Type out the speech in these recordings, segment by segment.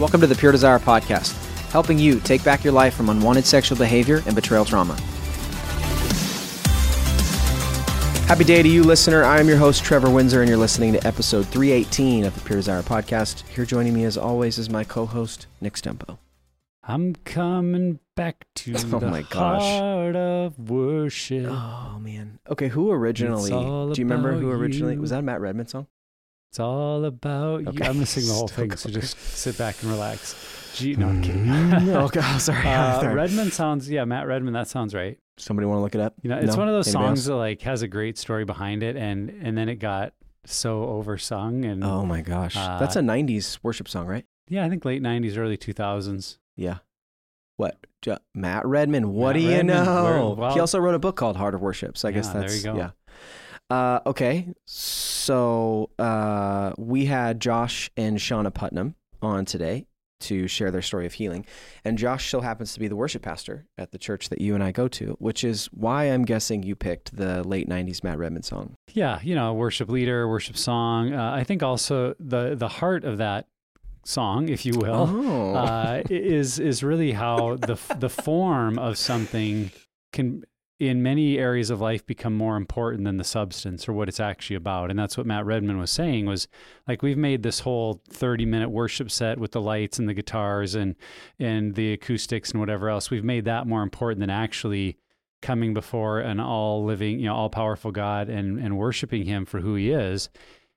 Welcome to the Pure Desire Podcast, helping you take back your life from unwanted sexual behavior and betrayal trauma. Happy day to you, listener. I am your host, Trevor Windsor, and you're listening to episode 318 of the Pure Desire Podcast. Here joining me, as always, is my co host, Nick Stumbo. I'm coming back to Oh the my gosh. heart of worship. Oh, man. Okay, who originally, do you remember who originally, you. was that a Matt Redman song? It's all about Okay. you. I'm gonna sing the whole Still thing, so just sit back and relax. Gee, no, I'm kidding. okay, oh, sorry. uh, sorry. Redman sounds, yeah, Matt Redman. That sounds right. Somebody want to look it up? You know, it's No? one of those Anybody songs else? that like has a great story behind it, and and then it got so oversung, and Oh my gosh. That's a Uh, 90s worship song, right? yeah, I think late '90s, early 2000s. Yeah. What? Ju- Matt Redman. What Matt do you know? where- he also wrote a book called Heart of Worship. So I guess Yeah, there that's you go. yeah. Uh, okay, so uh, we had Josh and Shawna Putnam on today to share their story of healing, and Josh still happens to be the worship pastor at the church that you and I go to, which is why I'm guessing you picked the late '90s Matt Redman song. Yeah, you know, worship leader, worship song. Uh, I think also the the heart of that song, if you will, oh, uh, is is really how the the form of something can in many areas of life become more important than the substance or what it's actually about. And that's what matt redman was saying was like we've made this whole 30 minute worship set with the lights and the guitars and and the acoustics and whatever else. We've made that more important than actually coming before an all living you know all powerful god and and worshiping him for who he is.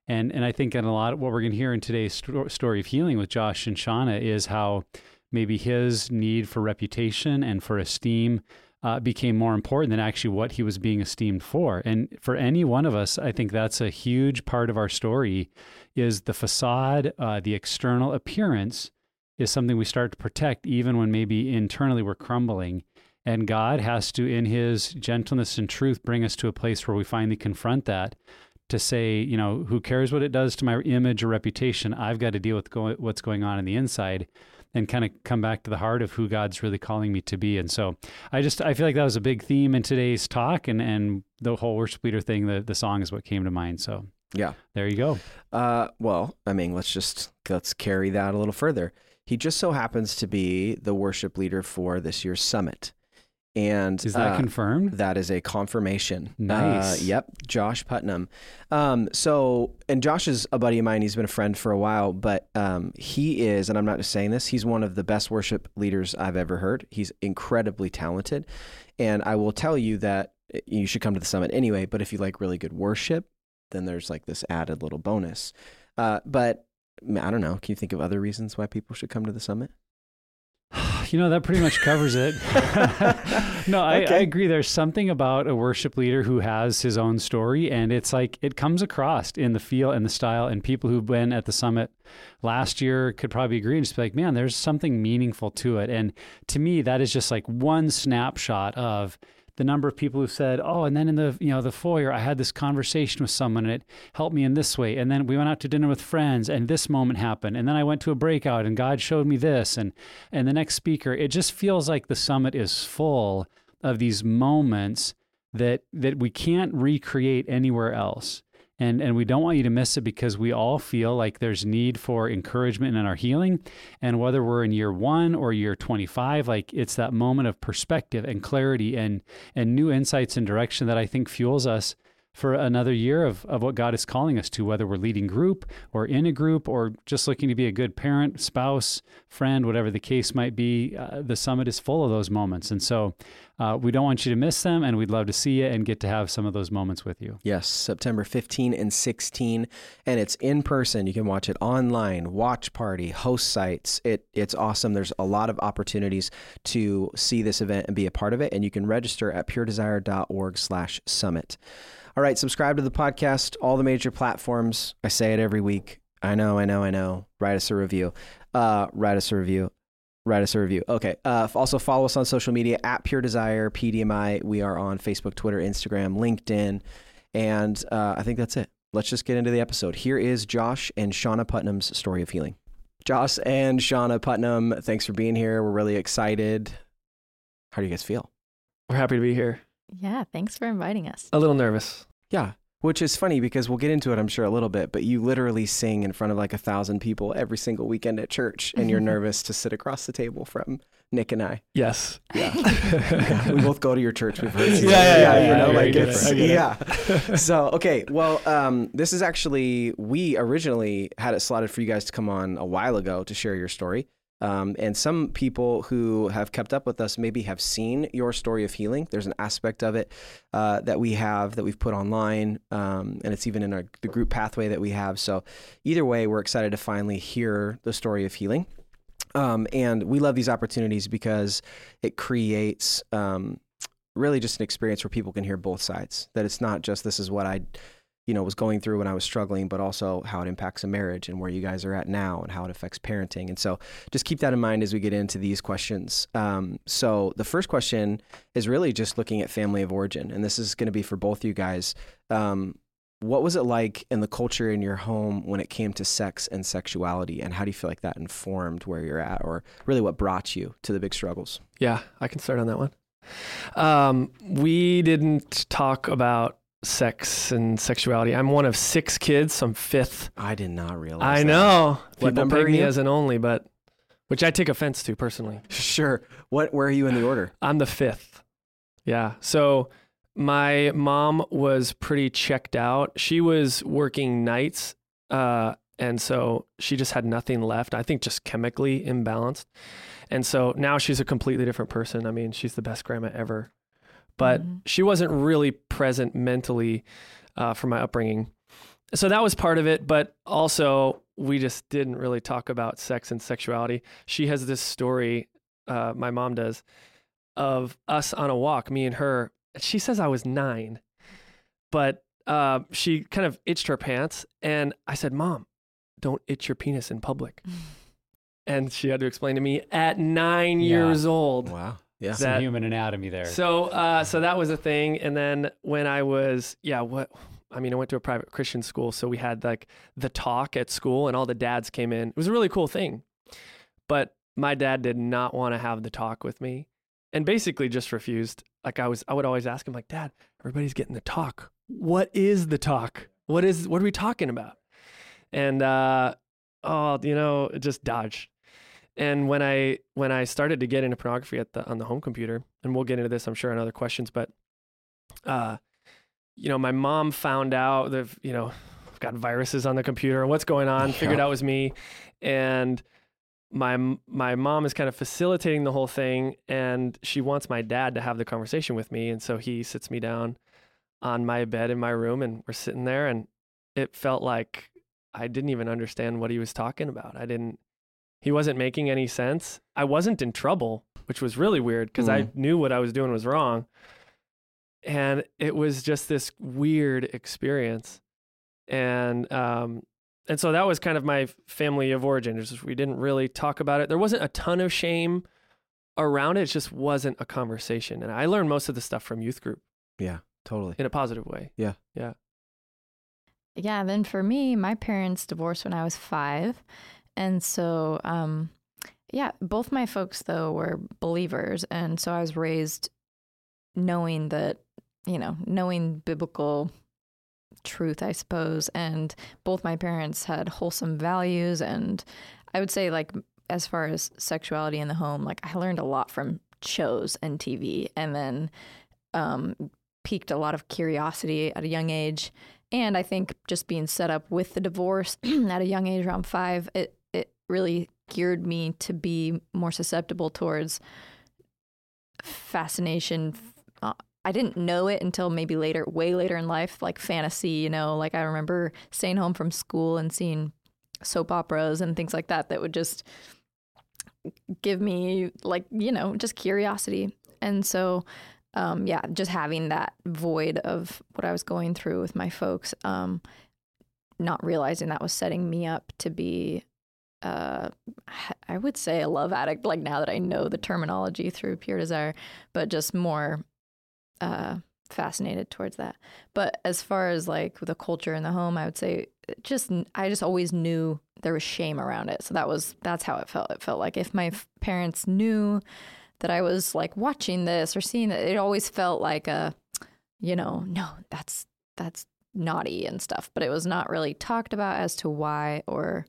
And and I think in a lot of what we're going to hear in today's sto- story of healing with Josh and Shawna is how maybe his need for reputation and for esteem uh, became more important than actually what he was being esteemed for. And for any one of us, I think that's a huge part of our story is the facade, uh, the external appearance is something we start to protect even when maybe internally we're crumbling. And God has to, in his gentleness and truth, bring us to a place where we finally confront that to say, you know, who cares what it does to my image or reputation? I've got to deal with go- what's going on in the inside and kind of come back to the heart of who God's really calling me to be. And so I just, I feel like that was a big theme in today's talk and, and the whole worship leader thing, the, the song is what came to mind. So yeah. there you go. Uh, well, I mean, let's just let's carry that a little further. He just so happens to be the worship leader for this year's summit, and Is that uh, confirmed? That is a confirmation. Nice. Uh, yep, Josh Putnam. Um, so, and Josh is a buddy of mine. He's been a friend for a while, but um, he is, and I'm not just saying this. He's one of the best worship leaders I've ever heard. He's incredibly talented, and I will tell you that eh, you should come to the summit anyway. But if you like really good worship, then there's like this added little bonus. Uh, but I don't know. Can you think of other reasons why people should come to the summit? You know, that pretty much covers it. no, I, I agree. There's something about a worship leader who has his own story, and it's like it comes across in the feel and the style. And people who've been at the summit last year could probably agree and just be like, man, there's something meaningful to it. And to me, that is just like one snapshot of the number of people who said, "Oh, and then in the you know the foyer, I had this conversation with someone, and it helped me in this way. And then we went out to dinner with friends, and this moment happened. And then I went to a breakout, and God showed me this. And and the next speaker, it just feels like the summit is full of these moments that that we can't recreate anywhere else. And and we don't want you to miss it because we all feel like there's need for encouragement in our healing. And whether we're in year one or year 25, like it's that moment of perspective and clarity and and new insights and direction that I think fuels us for another year of, of what God is calling us to, whether we're leading group or in a group or just looking to be a good parent, spouse, friend, whatever the case might be. Uh, the summit is full of those moments. And so uh, we don't want you to miss them, and we'd love to see you and get to have some of those moments with you. Yes, September 15 and 16, and it's in person. You can watch it online, watch party, host sites. It it's awesome. There's a lot of opportunities to see this event and be a part of it, and you can register at puredesire.org/summit. All right, subscribe to the podcast, all the major platforms. I say it every week. I know, I know, I know. Write us a review. Uh, write us a review. Write us a review. Okay. Uh, also follow us on social media at Pure Desire PDMI. We are on Facebook, Twitter, Instagram, LinkedIn, and uh, I think that's it. Let's just get into the episode. Here is Josh and Shawna Putnam's story of healing. Josh and Shawna Putnam, thanks for being here. We're really excited. How do you guys feel? We're happy to be here. Yeah, thanks for inviting us. A little nervous. Yeah. Which is funny because we'll get into it, I'm sure, a little bit, but you literally sing in front of like a thousand people every single weekend at church, and you're nervous to sit across the table from Nick and I. Yes. Yeah. we both go to your church. We've heard. Yeah, yeah, yeah, you yeah, know, like it's it. yeah. so okay, well, um, this is actually we originally had it slotted for you guys to come on a while ago to share your story. Um, and some people who have kept up with us maybe have seen your story of healing. There's an aspect of it uh, that we have that we've put online, um, and it's even in our, the group pathway that we have. So, either way, we're excited to finally hear the story of healing. Um, and we love these opportunities because it creates um, really just an experience where people can hear both sides. That it's not just this is what I, you know, was going through when I was struggling, but also how it impacts a marriage and where you guys are at now and how it affects parenting. And so just keep that in mind as we get into these questions. Um, so the first question is really just looking at family of origin, and this is going to be for both you guys. Um, what was it like in the culture in your home when it came to sex and sexuality, and how do you feel like that informed where you're at, or really what brought you to the big struggles? Yeah, I can start on that one. Um, we didn't talk about sex and sexuality. I'm one of six kids, so I'm fifth. I did not realize. I that. know. What People are me as an only, but which I take offense to personally. Sure. What? Where are you in the order? I'm the fifth. Yeah. So my mom was pretty checked out. She was working nights, uh, and so she just had nothing left. I think just chemically imbalanced. And so now she's a completely different person. I mean, she's the best grandma ever. But Mhm. she wasn't really present mentally uh, for my upbringing. So that was part of it. But also, we just didn't really talk about sex and sexuality. She has this story, uh, my mom does, of us on a walk, me and her. She says I was nine, but uh, she kind of itched her pants. And I said, Mom, don't itch your penis in public. And she had to explain to me at nine Yeah. years old. Wow. Yeah. Some That- human anatomy there. So, uh, so that was a thing. And then when I was, yeah, what? I mean, I went to a private Christian school, so we had like the talk at school, and all the dads came in. It was a really cool thing, but my dad did not want to have the talk with me, and basically just refused. Like I was, I would always ask him, like, Dad, everybody's getting the talk. What is the talk? What is? What are we talking about? And uh, oh, you know, just dodged. And when I when I started to get into pornography at the on the home computer, and we'll get into this, I'm sure, in other questions, but uh, you know, my mom found out that you know I've got viruses on the computer. What's going on? Figured out it was me, and my my mom is kind of facilitating the whole thing, and she wants my dad to have the conversation with me, and so he sits me down on my bed in my room, and we're sitting there, and it felt like I didn't even understand what he was talking about. I didn't. He wasn't making any sense. I wasn't in trouble, which was really weird because I knew what I was doing was wrong. And it was just this weird experience. And um and so that was kind of my family of origin. Just we didn't really talk about it. There wasn't a ton of shame around it. It just wasn't a conversation. And I learned most of the stuff from youth group Yeah. Totally. in a positive way. Yeah. Yeah. Yeah, then for me, my parents divorced when I was five. And so, um, yeah, both my folks, though, were believers. And so I was raised knowing that, you know, knowing biblical truth, I suppose. And both my parents had wholesome values. And I would say, like, as far as sexuality in the home, like, I learned a lot from shows and TV and then um, piqued a lot of curiosity at a young age and I think just being set up with the divorce at a young age, around five, it really geared me to be more susceptible towards fascination. Uh, I didn't know it until maybe later, way later in life, like fantasy. You know, like I remember staying home from school and seeing soap operas and things like that that would just give me like you know just curiosity and so um, yeah, just having that void of what I was going through with my folks, um, not realizing that was setting me up to be, uh, I would say a love addict. Like now that I know the terminology through Pure Desire, but just more uh, fascinated towards that. But as far as like the culture in the home, I would say just I just always knew there was shame around it. So that was that's how it felt. It felt like if my f- parents knew that I was like watching this or seeing it, it always felt like a, you know, no, that's that's naughty and stuff, but it was not really talked about as to why or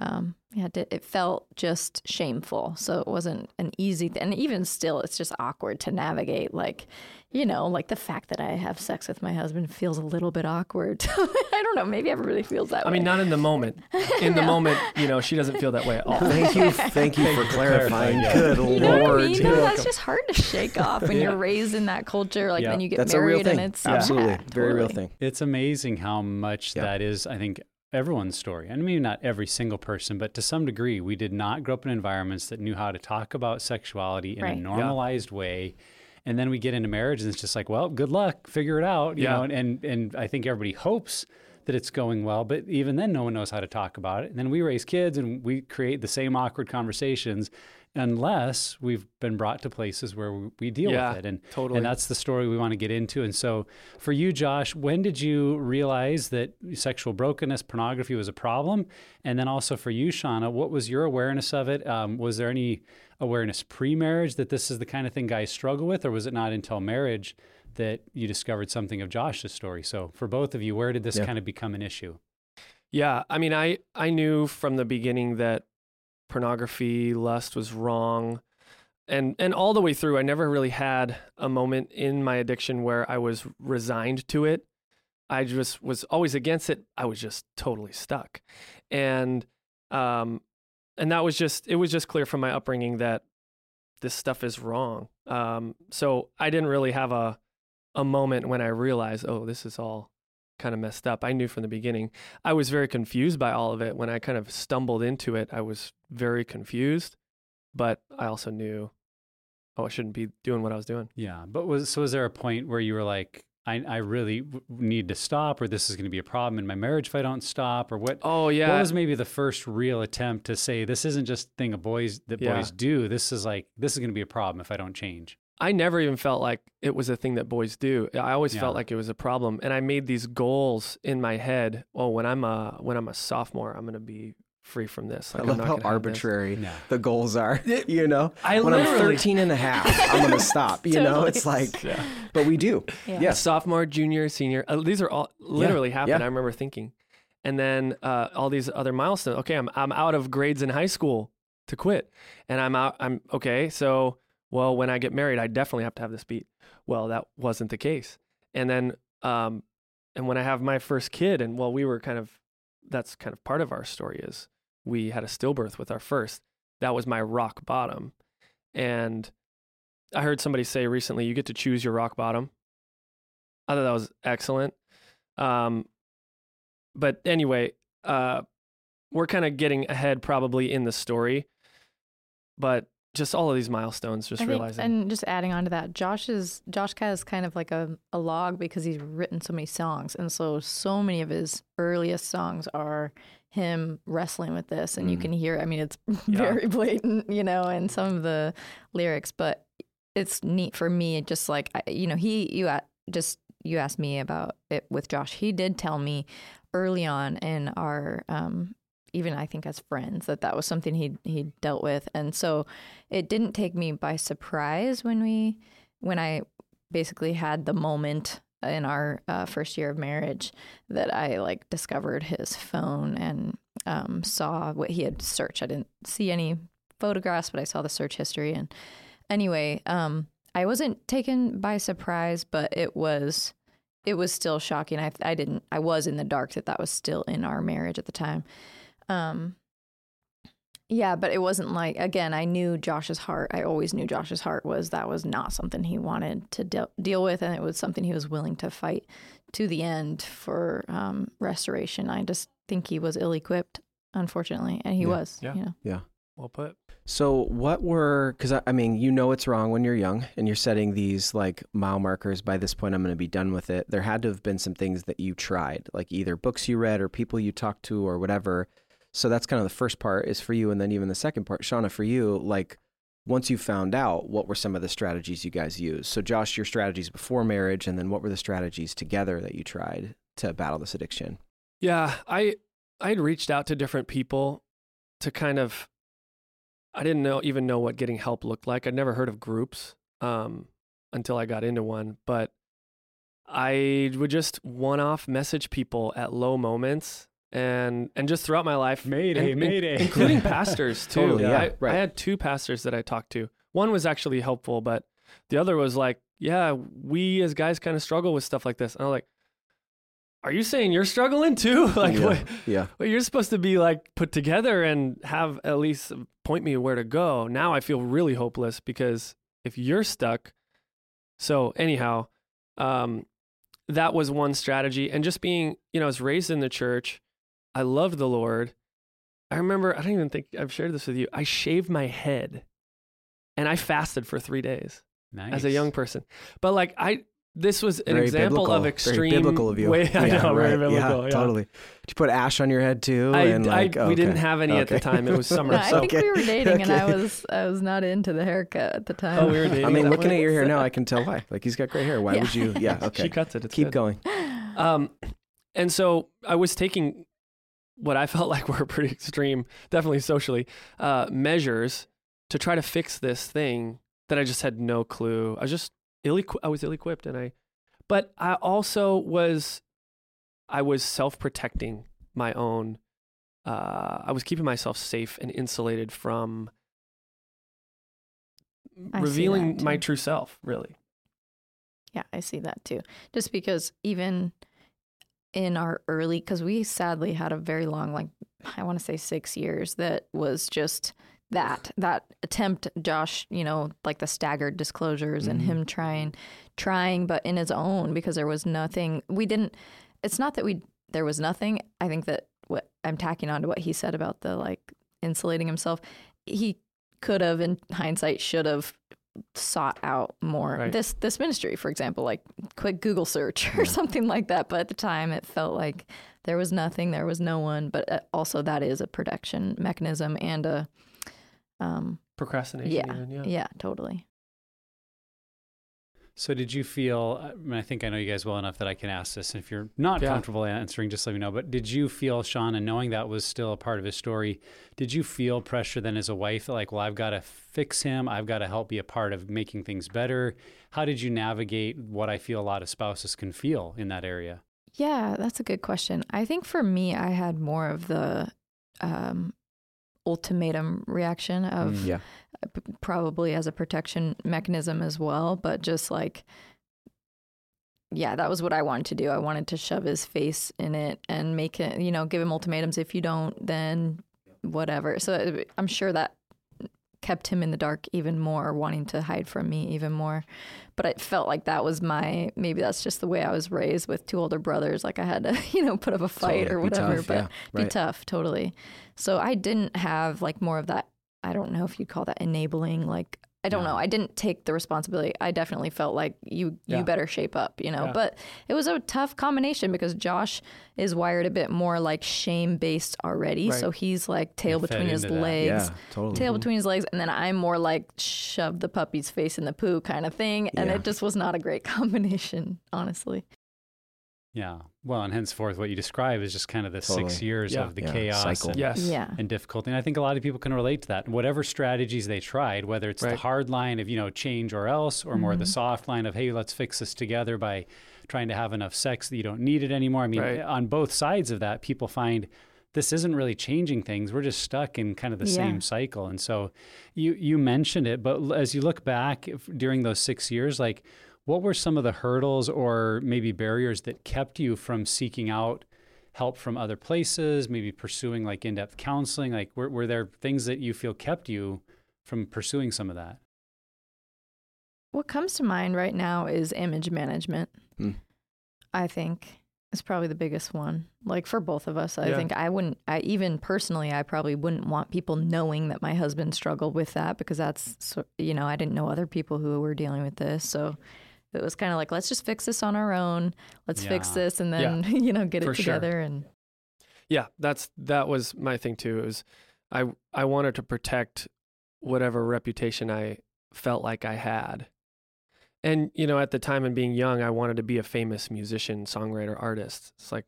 um, yeah, it, it felt just shameful. So it wasn't an easy thing. And even still, it's just awkward to navigate. Like, you know, like the fact that I have sex with my husband feels a little bit awkward. I don't know. Maybe everybody feels that I way. I mean, not in the moment. In the moment, you know, she doesn't feel that way at all. Thank you, thank you for clarifying. clarifying, yeah. Good You know what I lord. mean? Though? That's just hard to shake off when Yeah. you're raised in that culture. Like Yeah. then you get That's a real married thing. and it's Absolutely, yeah, very real thing. It's amazing how much Yeah. that is, I think, everyone's story. And maybe not every single person, but to some degree, we did not grow up in environments that knew how to talk about sexuality in Right. a Yeah. normalized way. And then we get into marriage and it's just like, well, good luck, figure it out. You Yeah. know, and, and and I think everybody hopes that it's going well, but even then no one knows how to talk about it. And then we raise kids and we create the same awkward conversations unless we've been brought to places where we, we deal Yeah, with it. And totally. and that's the story we want to get into. And so, for you, Josh, when did you realize that sexual brokenness, pornography was a problem? And then also for you, Shawna, what was your awareness of it? Um, was there any awareness pre marriage that this is the kind of thing guys struggle with, or was it not until marriage that you discovered something of Josh's story? So, for both of you, where did this Yeah. kind of become an issue? Yeah, I mean, I I knew from the beginning that pornography, lust was wrong, and and all the way through, I never really had a moment in my addiction where I was resigned to it. I just was always against it. I was just totally stuck, and um, and that was just it was just clear from my upbringing that this stuff is wrong. Um, so I didn't really have a a moment when I realized, oh, this is all kind of messed up. I knew from the beginning. I was very confused by all of it. When I kind of stumbled into it, I was very confused, but I also knew, oh, I shouldn't be doing what I was doing. Yeah, but was so was there a point where you were like, I, I really w- need to stop, or this is going to be a problem in my marriage if I don't stop, or what? Oh yeah, What was maybe the first real attempt to say this isn't just a thing of boys that Yeah. boys do? This is like this is going to be a problem if I don't change. I never even felt like it was a thing that boys do. I always Yeah. felt like it was a problem, and I made these goals in my head. Oh, when I'm a when I'm a sophomore, I'm going to be free from this. I Like, I'm love not how gonna have this. arbitrary Yeah. the goals are. You know, I when I'm literally- 13 and a half, I'm going to stop. You know, it's like, Yeah. but we do. Yeah. Yes. sophomore, junior, senior. Uh, these are all literally happened. yeah. I remember thinking, and then uh, all these other milestones. Okay, I'm I'm out of grades in high school to quit, and I'm out. I'm okay. So, well, when I get married, I definitely have to have this beat. Well, that wasn't the case. And then, um, and when I have my first kid, and well, we were kind of that's kind of part of our story is we had a stillbirth with our first. That was my rock bottom, and I heard somebody say recently, you get to choose your rock bottom. I thought that was excellent. Um, but anyway, uh, we're kind of getting ahead probably in the story, but just all of these milestones, just think, realizing. and just adding on to that, Josh is Josh has kind of like a, a log because he's written so many songs, and so so many of his earliest songs are him wrestling with this, and you Mm. can hear. I mean, it's Yeah. very blatant, you know, in some of the lyrics, but it's neat for me. Just like you know, he you just you asked me about it with Josh. He did tell me early on in our um, even I think as friends that that was something he he dealt with, and so it didn't take me by surprise when we when I basically had the moment in our uh, first year of marriage that I like discovered his phone and um, saw what he had searched. I didn't see any photographs, but I saw the search history. And anyway, um, I wasn't taken by surprise, but it was it was still shocking. I I didn't I was in the dark that that was still in our marriage at the time. Um, yeah, but it wasn't like again. I knew Josh's heart. I always knew Josh's heart was that was not something he wanted to deal deal with, and it was something he was willing to fight to the end for um, restoration. I just think he was ill equipped, unfortunately, and he Yeah. was. Yeah. You know. well put. So, what were, because I, I mean, you know it's wrong when you're young and you're setting these like mile markers. By this point, I'm going to be done with it. There had to have been some things that you tried, like either books you read or people you talked to or whatever. So, that's kind of the first part is for you. And then, even the second part, Shawna, for you, like once you found out, what were some of the strategies you guys used? So, Josh, your strategies before marriage, and then what were the strategies together that you tried to battle this addiction? Yeah, I I had reached out to different people to kind of I didn't know even know what getting help looked like. I'd never heard of groups um, until I got into one, but I would just one off message people at low moments and and just throughout my life Mayday, and- in- mayday. including pastors too. Totally, yeah, I, right. I had two pastors that I talked to. One was actually helpful, but the other was like, yeah, we as guys kind of struggle with stuff like this. And I'm like, are you saying you're struggling too? like, yeah. what, yeah. well, you're supposed to be like put together and have at least point me where to go. Now I feel really hopeless because if you're stuck. So anyhow, um, that was one strategy. And just being, you know, I was raised in the church. I loved the Lord. I remember, I don't even think I've shared this with you. I shaved my head and I fasted for three days nice. as a young person. But like I, this was an Very example biblical. of Very extreme biblical of you. way. I yeah, know, very biblical. Yeah, yeah. totally. Did you put ash on your head too? I, and like, I we didn't have any at the time. It was summer. No, I so think Okay. we were dating, and I was I was not into the haircut at the time. oh, we were dating. I mean, looking way? at your hair now, I can tell why. Like he's got gray hair. Why Yeah. would you? Yeah. Okay. She cuts it. It's Keep good. going. Um, and so I was taking what I felt like were pretty extreme, definitely socially, uh, measures to try to fix this thing that I just had no clue. I was just ill. I was ill-equipped, and I, but I also was, I was self-protecting my own. Uh, I was keeping myself safe and insulated from I revealing my true self. Really. Yeah, I see that too. Just because even in our early, because we sadly had a very long, like I want to say six years, that was just that that attempt. Josh, you know, like the staggered disclosures and Mhm. him trying, trying, but in his own because there was nothing. We didn't. It's not that we there was nothing. I think that what I'm tacking on to what he said about the like insulating himself. He could have, in hindsight, should have sought out more Right. this this ministry for example like quick google search or something like that but at the time it felt like there was nothing there was no one but uh, also that is a protection mechanism and a um Procrastination. yeah even, yeah, yeah. totally So did you feel? I, mean, I think I know you guys well enough that I can ask this. And if you're not Yeah. comfortable answering, just let me know. But did you feel, Sean, and knowing that was still a part of his story, did you feel pressure then as a wife, like, well, I've got to fix him, I've got to help be a part of making things better? How did you navigate what I feel a lot of spouses can feel in that area? Yeah, that's a good question. I think for me, I had more of the um, ultimatum reaction of Mm, yeah. probably as a protection mechanism as well, but just like, yeah, that was what I wanted to do. I wanted to shove his face in it and make it, you know, give him ultimatums. If you don't, then whatever. So uh, I'm sure that kept him in the dark even more, wanting to hide from me even more. But it felt like that was my maybe that's just the way I was raised with two older brothers. Like I had to, you know, put up a fight Totally. or Be whatever. tough, but yeah, be tough, totally. So I didn't have like more of that. I don't know if you'd call that enabling. Like I don't No. know. I didn't take the responsibility. I definitely felt like you Yeah. you better shape up, you know. Yeah. But it was a tough combination because Josh is wired a bit more like shame based already. Right. So he's like tail fed between his legs. Yeah. Totally. Tail between his legs, and then I'm more like shove the puppy's face in the poo kind of thing, and Yeah. it just was not a great combination, honestly. Yeah. Well, and henceforth, what you describe is just kind of the six years Yeah. of the Yeah, chaos cycle. and, Yes. Yeah, and difficulty. And I think a lot of people can relate to that. Whatever strategies they tried, whether it's the hard line of, you know, change or else, or more the Mhm. soft line of, hey, let's fix this together by trying to have enough sex that you don't need it anymore. I mean, Right. on both sides of that, people find this isn't really changing things. We're just stuck in kind of the Yeah. same cycle. And so you you mentioned it, but as you look back if, during those six years, like what were some of the hurdles or maybe barriers that kept you from seeking out help from other places, maybe pursuing like in-depth counseling? Like were, were there things that you feel kept you from pursuing some of that? What comes to mind right now is image management. Hmm. I think is probably the biggest one. Like for both of us, I Yeah. think I wouldn't. I even personally, I probably wouldn't want people knowing that my husband struggled with that because that's you know I didn't know other people who were dealing with this. So it was kind of like let's just fix this on our own. Let's fix this and then you know get For it sure. together and Yeah, that's that was my thing too. It was I I wanted to protect whatever reputation I felt like I had. And you know, at the time and being young, I wanted to be a famous musician, songwriter, artist. It's like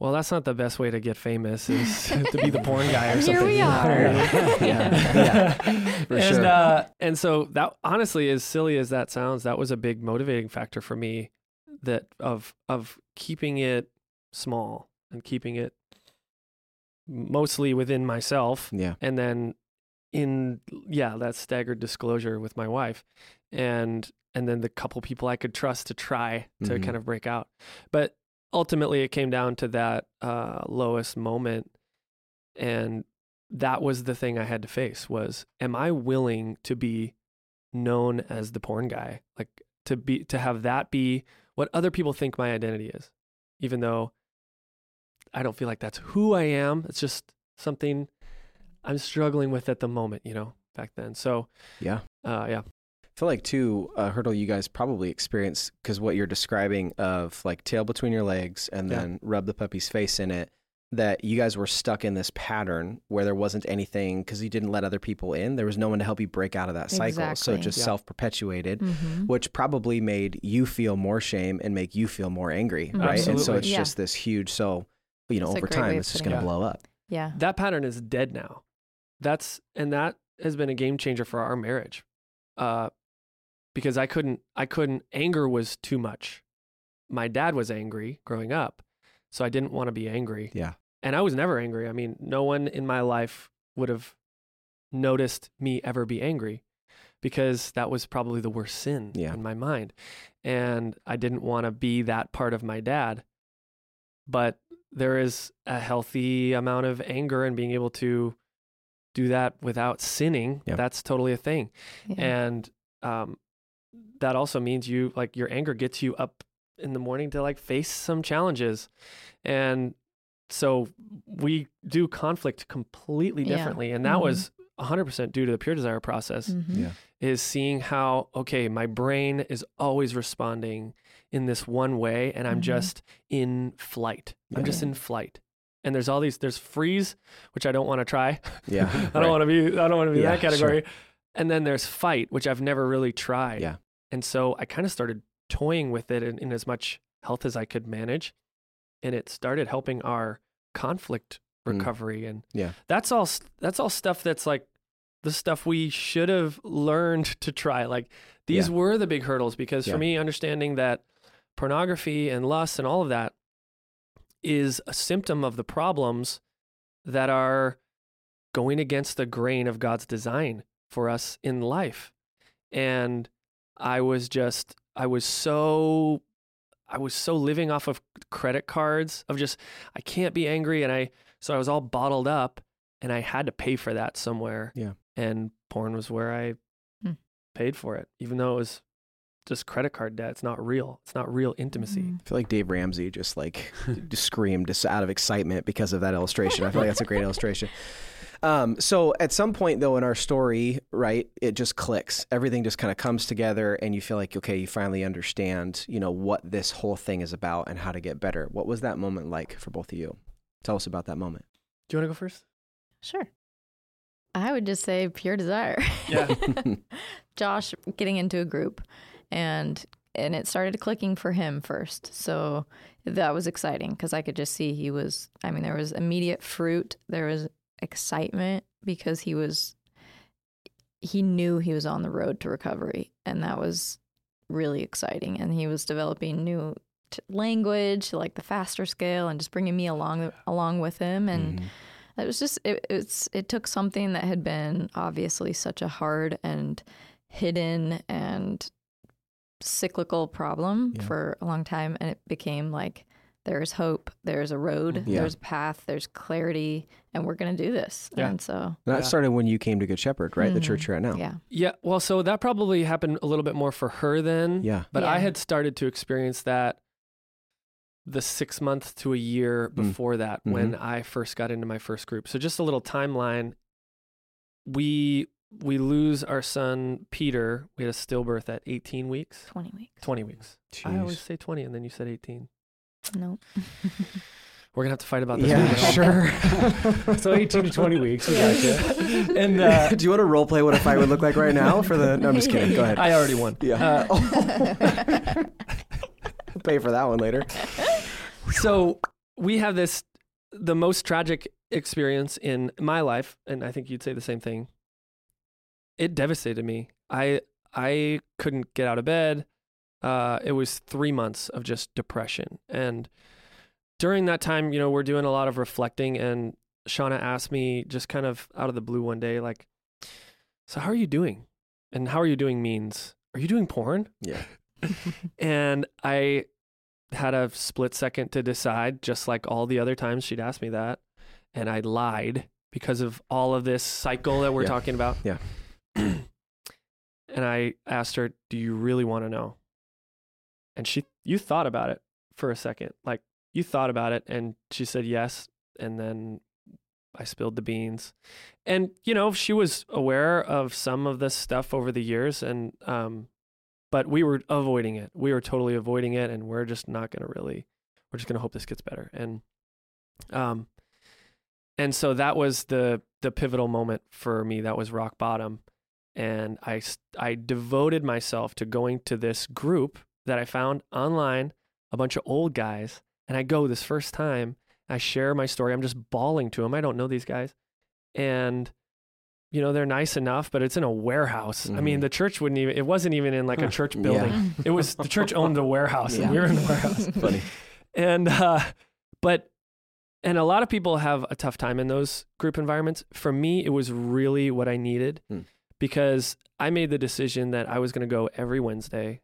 well, that's not the best way to get famous is to be the porn guy or Here something. we are. Yeah, yeah, for and, sure. Uh, and so that honestly, as silly as that sounds, that was a big motivating factor for me that of of keeping it small and keeping it mostly within myself Yeah. and then in yeah that staggered disclosure with my wife and and then the couple people i could trust to try to Mhm. kind of break out but ultimately it came down to that uh, lowest moment and that was the thing i had to face was am i willing to be known as the porn guy? Like to be to have that be what other people think my identity is even though i don't feel like that's who i am. It's just something i'm struggling with at the moment you know back then. So Yeah. uh, yeah feel like too a hurdle you guys probably experience because what you're describing of like tail between your legs and Yeah. then rub the puppy's face in it. That you guys were stuck in this pattern where there wasn't anything because you didn't let other people in. There was no one to help you break out of that cycle. So it just Yeah. self perpetuated, Mhm. which probably made you feel more shame and make you feel more angry, right? And so it's Yeah. just this huge. So you know, That's over time, it's just putting going to blow up. Yeah. that pattern is dead now that's and that has been a game changer for our marriage uh because i couldn't i couldn't anger was too much my dad was angry growing up so i didn't want to be angry Yeah. and i was never angry i mean no one in my life would have noticed me ever be angry because that was probably the worst sin Yeah. in my mind and i didn't want to be that part of my dad but there is a healthy amount of anger and being able to do that without sinning Yeah. that's totally a thing Yeah. and um, that also means you like your anger gets you up in the morning to like face some challenges and so we do conflict completely Yeah. differently and that Mhm. was 100% due to the pure desire process Mhm. Yeah. is seeing how okay my brain is always responding in this one way and i'm Mhm. just in flight i'm just in flight and there's all these there's freeze which i don't want to try Yeah. i don't want to be i don't want to be Yeah, that category and then there's fight which i've never really tried Yeah. And so i kind of started toying with it in, in as much health as i could manage and it started helping our conflict Mm. recovery and Yeah. that's all that's all stuff that's like the stuff we should have learned to try like these Yeah. were the big hurdles because Yeah. for me understanding that pornography and lust and all of that is a symptom of the problems that are going against the grain of God's design for us in life. And I was just, I was so, I was so living off of credit cards of just, I can't be angry. And I, so I was all bottled up and I had to pay for that somewhere. Yeah. And porn was where I Hmm. paid for it, even though it was just credit card debt. It's not real. It's not real intimacy. Mhm. I feel like Dave Ramsey just like just screamed just out of excitement because of that illustration. I feel like that's a great illustration. Um, so at some point though in our story, right, it just clicks. Everything just kind of comes together and you feel like, okay, you finally understand, you know, what this whole thing is about and how to get better. What was that moment like for both of you? Tell us about that moment. Do you want to go first? Sure. I would just say pure desire. Yeah. Josh getting into a group and and it started clicking for him first. So that was exciting because I could just see he was I mean there was immediate fruit, there was excitement because he was he knew he was on the road to recovery and that was really exciting and he was developing new t- language like the faster scale and just bringing me along along with him and Mhm. it was just it, it's it took something that had been obviously such a hard and hidden and cyclical problem Yeah. for a long time and it became like there's hope there's a road Yeah. there's a path there's clarity and we're going to do this Yeah. and so And that Yeah. started when you came to Good Shepherd, right? The Mhm. church you're at now. yeah Yeah. Well, so that probably happened a little bit more for her then. Yeah. But I had started to experience that the six months to a year Mm. before that when Mm-hmm. I first got into my first group. So just a little timeline. We we lose our son Peter. We had a stillbirth at 18 weeks, 20 weeks 20 weeks. I always say 20, and then you said 18. No We're gonna have to fight about this. Yeah, later. sure. so 18 to 20 weeks. We gotcha. and uh, Do you want to role play what a fight would look like right now for the? No, I'm just kidding. Go ahead. I already won. Yeah. Pay for that one later. so we have this the most tragic experience in my life and i think you'd say the same thing it devastated me i i couldn't get out of bed Uh, it was three months of just depression. And during that time, you know, we're doing a lot of reflecting. And Shawna asked me just kind of out of the blue one day, like, So, how are you doing? And how are you doing means, are you doing porn? Yeah. and I had a split second to decide, just like all the other times she'd asked me that. And I lied because of all of this cycle that we're Yeah. talking about. Yeah. and I asked her, Do you really want to know? And she, you thought about it for a second. Like, you thought about it. And she said yes. And then I spilled the beans. And, you know, she was aware of some of this stuff over the years. And, um, but we were avoiding it. We were totally avoiding it. And we're just not going to really, we're just going to hope this gets better. And, um, and so that was the the pivotal moment for me. That was rock bottom, and i i devoted myself to going to this group that I found online, a bunch of old guys, and I go this first time. I share my story. I'm just bawling to them. I don't know these guys, and you know they're nice enough, but it's in a warehouse. I mean, Mhm. the church wouldn't even. It wasn't even in like a church Yeah. building. It was the church owned a warehouse, Yeah. and we were in the warehouse Funny. and uh but and a lot of people have a tough time in those group environments for me it was really what i needed Hmm. because i made the decision that i was going to go every wednesday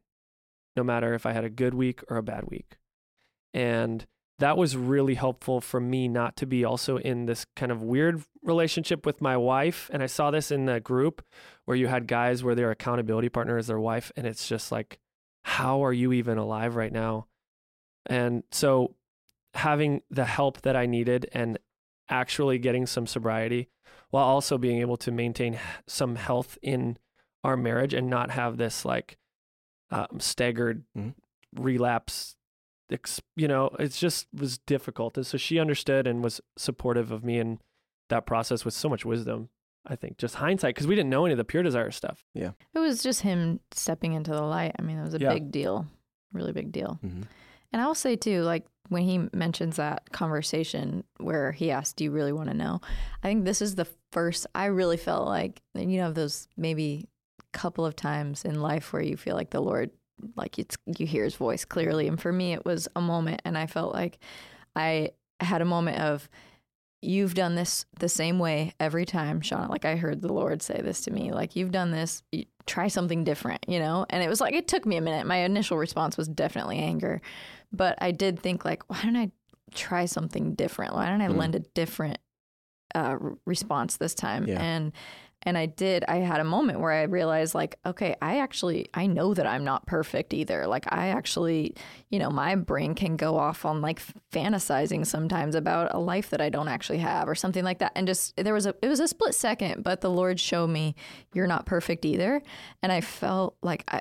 no matter if i had a good week or a bad week. And that was really helpful for me not to be also in this kind of weird relationship with my wife. And i saw this in the group where you had guys where their accountability partner is their wife and it's just like how are you even alive right now? And so having the help that I needed and actually getting some sobriety while also being able to maintain some health in our marriage and not have this like um, staggered Mhm. relapse. Ex- you know, it just was difficult. And so she understood and was supportive of me in that process with so much wisdom. I think just hindsight because we didn't know any of the pure desire stuff. Yeah, it was just him stepping into the light. I mean, it was a Yeah. big deal, really big deal. Mhm. And I'll say too, like when he mentions that conversation where he asked, "Do you really want to know?" I think this is the first. I really felt like you know those maybe couple of times in life where you feel like the Lord, like it's you hear His voice clearly. And for me, it was a moment, and I felt like I had a moment of. You've done this the same way every time, Shawna. Like I heard the Lord say this to me, like you've done this. You, try something different, you know. And it was like it took me a minute. My initial response was definitely anger, but I did think like, why don't I try something different? Why don't I Mm. lend a different uh, r- response this time? Yeah. And and I did. I had a moment where I realized like, okay, I actually I know that I'm not perfect either. Like I actually, you know, my brain can go off on like fantasizing sometimes about a life that I don't actually have or something like that. And just there was a it was a split second, but the Lord showed me you're not perfect either. And I felt like I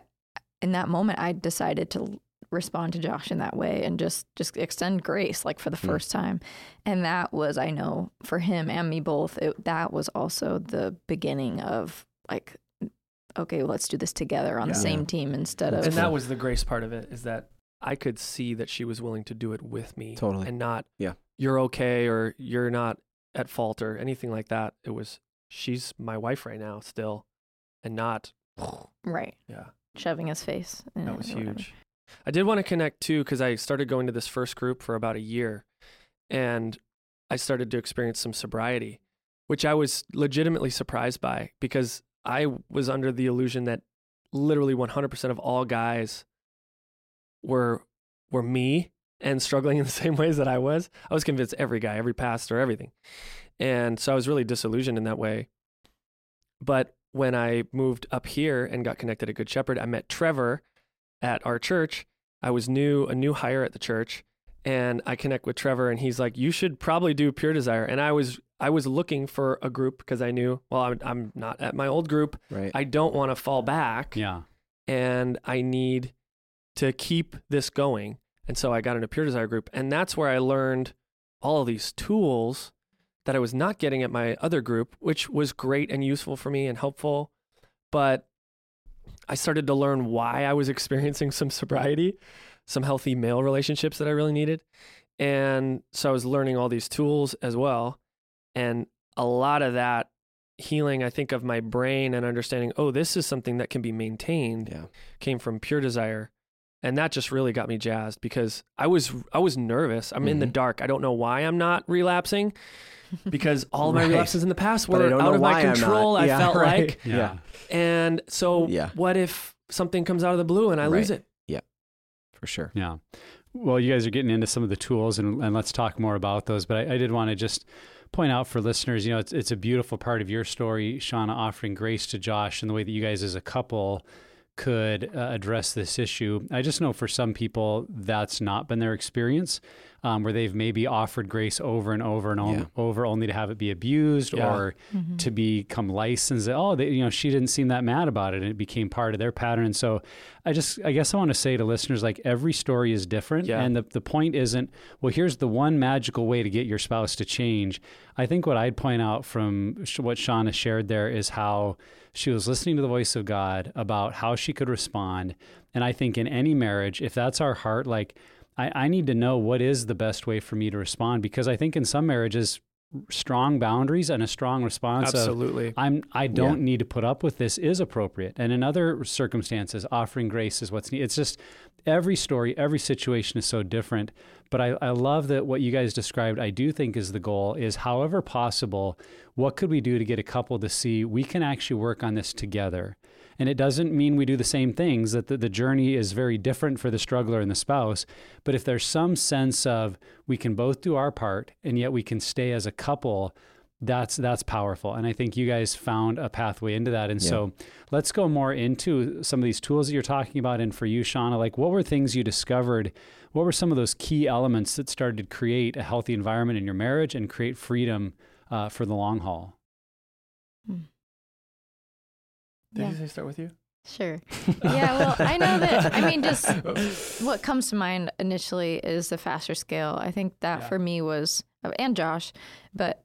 in that moment I decided to respond to Josh in that way and just just extend grace like for the Hmm. first time. And that was I know for him and me both it, that was also the beginning of like okay, let's do this together on the Yeah. same team instead of and that was the grace part of it is that I could see that she was willing to do it with me. Totally. And not, Yeah. you're okay or you're not at fault or anything like that. It was, she's my wife right now still and not, right yeah, shoving his face. that was or whatever. huge. I did want to connect too because I started going to this first group for about a year and I started to experience some sobriety, which I was legitimately surprised by because I was under the illusion that literally 100% of all guys were were me and struggling in the same ways that I was. I was convinced every guy, every pastor, everything. And so I was really disillusioned in that way. But when I moved up here and got connected at Good Shepherd, I met Trevor at our church. I was new, a new hire at the church, and I connect with Trevor and he's like, "You should probably do Pure Desire." And I was I was looking for a group because I knew, well, I'm I'm not at my old group. Right. I don't want to fall back Yeah. and I need to keep this going. And so I got into Pure Desire Group, and that's where I learned all of these tools that I was not getting at my other group, which was great and useful for me and helpful. But I started to learn why I was experiencing some sobriety, some healthy male relationships that I really needed. And so I was learning all these tools as well. And a lot of that healing, I think, of my brain and understanding, oh, this is something that can be maintained yeah. came from pure desire and that just really got me jazzed because I was I was nervous. I'm in the Mhm. dark. I don't know why I'm not relapsing because all of my relapses in the past were out of my why I'm control. I Yeah, felt right. like, Yeah. and so Yeah. what if something comes out of the blue and I lose it? Yeah, For sure. Yeah. Well, you guys are getting into some of the tools, and, and let's talk more about those. But I, I did want to just point out for listeners, you know, it's, it's a beautiful part of your story, Shawna, offering grace to Josh and the way that you guys as a couple could uh, address this issue. I just know for some people that's not been their experience, um, where they've maybe offered grace over and over and o- Yeah. over, only to have it be abused Yeah. or to become licensed. Oh, they, you know, she didn't seem that mad about it, and it became part of their pattern. And so, I just, I guess, I want to say to listeners, like every story is different, Yeah. and the the point isn't, well, here's the one magical way to get your spouse to change. I think what I'd point out from sh- what Shawna shared there is how she was listening to the voice of God about how she could respond. And I think in any marriage, if that's our heart, like I, I need to know what is the best way for me to respond because I think in some marriages, strong boundaries and a strong response of Absolutely. I'm I don't need to put up with this is appropriate. And in other circumstances, offering grace is what's needed. It's just every story, every situation is so different. But I, I love that what you guys described, I do think is the goal is however possible, what could we do to get a couple to see we can actually work on this together? And it doesn't mean we do the same things, that the, the journey is very different for the struggler and the spouse. But if there's some sense of we can both do our part and yet we can stay as a couple, that's that's powerful. And I think you guys found a pathway into that. And Yeah. so let's go more into some of these tools that you're talking about. And for you, Shawna, like what were things you discovered? What were some of those key elements that started to create a healthy environment in your marriage and create freedom uh, for the long haul? hmm. Did Yeah. you say start with you? Sure. Yeah, well, I know that. I mean, just what comes to mind initially is the faster scale. I think that Yeah. for me was, and Josh, but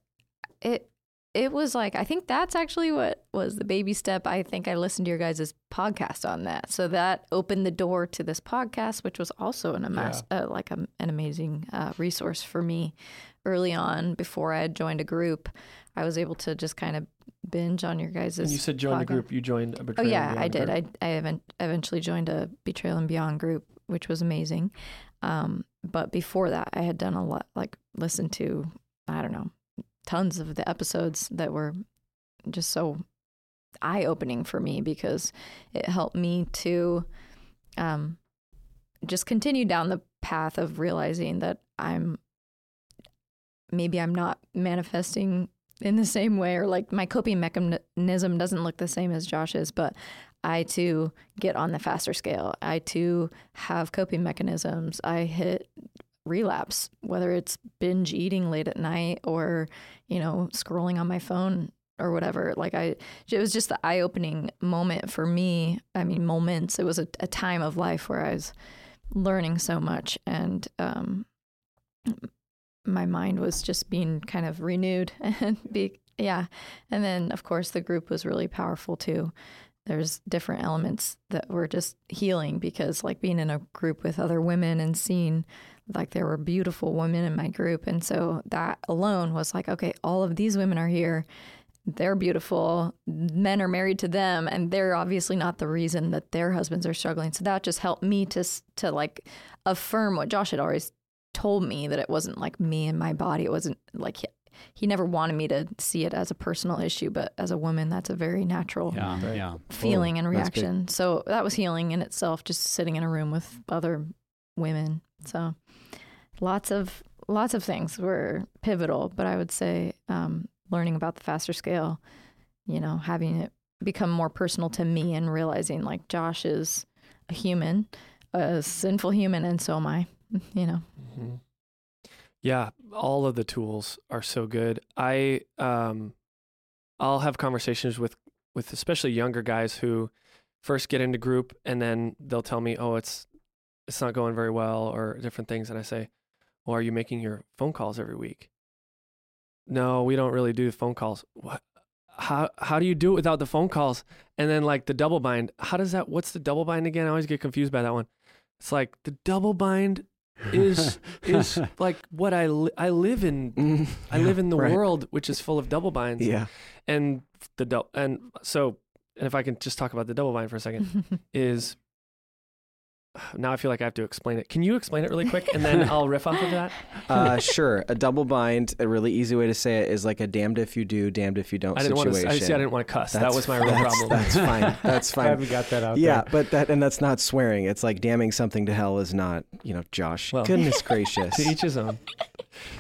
it it was like I think that's actually what was the baby step. I think I listened to your guys' podcast on that, so that opened the door to this podcast, which was also an amass, uh, like a, an amazing uh, resource for me early on before I had joined a group. I was able to just kind of binge on your guys' And you said join the group. You joined a Oh betrayal. yeah, and I did. group. I I event- eventually joined a Betrayal and Beyond group, which was amazing. Um, but before that, I had done a lot, like listened to, I don't know, tons of the episodes that were just so eye opening for me because it helped me to um, just continue down the path of realizing that I'm maybe I'm not manifesting in the same way or like my coping mechanism doesn't look the same as Josh's, but I too get on the faster scale. I too have coping mechanisms. I hit relapse, whether it's binge eating late at night or, you know, scrolling on my phone or whatever. Like I, it was just the eye opening moment for me. I mean, moments. It was a, a time of life where I was learning so much and, um, my mind was just being kind of renewed and be yeah and then of course the group was really powerful too there's different elements that were just healing because like being in a group with other women and seeing like there were beautiful women in my group and so that alone was like okay all of these women are here. They're beautiful. Men are married to them and they're obviously not the reason that their husbands are struggling. So that just helped me to to like affirm what Josh had always told me that it wasn't like me and my body. It wasn't like he, he never wanted me to see it as a personal issue but as a woman that's a very natural Yeah, Right. yeah. feeling and oh, reaction. so that was healing in itself just sitting in a room with other women. So lots of lots of things were pivotal but i would say um, learning about the faster scale you know having it become more personal to me and realizing like josh is a human a sinful human and so am i you know? Hmm Yeah, all of the tools are so good. I um, I'll have conversations with with especially younger guys who first get into group and then they'll tell me, "Oh, it's it's not going very well," or different things, and I say, "Well, are you making your phone calls every week?" No, we don't really do phone calls. What? How how do you do it without the phone calls? And then like the double bind. How does that? What's the double bind again? I always get confused by that one. It's like the double bind is is like what I li- I live in. Mm, I live in the right. world which is full of double binds. Yeah. And the dou- and so and if I can just talk about the double bind for a second is now I feel like I have to explain it. Can you explain it really quick and then I'll riff off of that? Uh, sure. A double bind, a really easy way to say it is like a damned if you do, damned if you don't I didn't want situation. to. I see. I didn't want to cuss. that That's- was my real problem. That's fine. That's fine. we got that out Yeah, there. but that and that's not swearing. It's like damning something to hell is not, you know, Josh. Well, Goodness gracious. to each his own.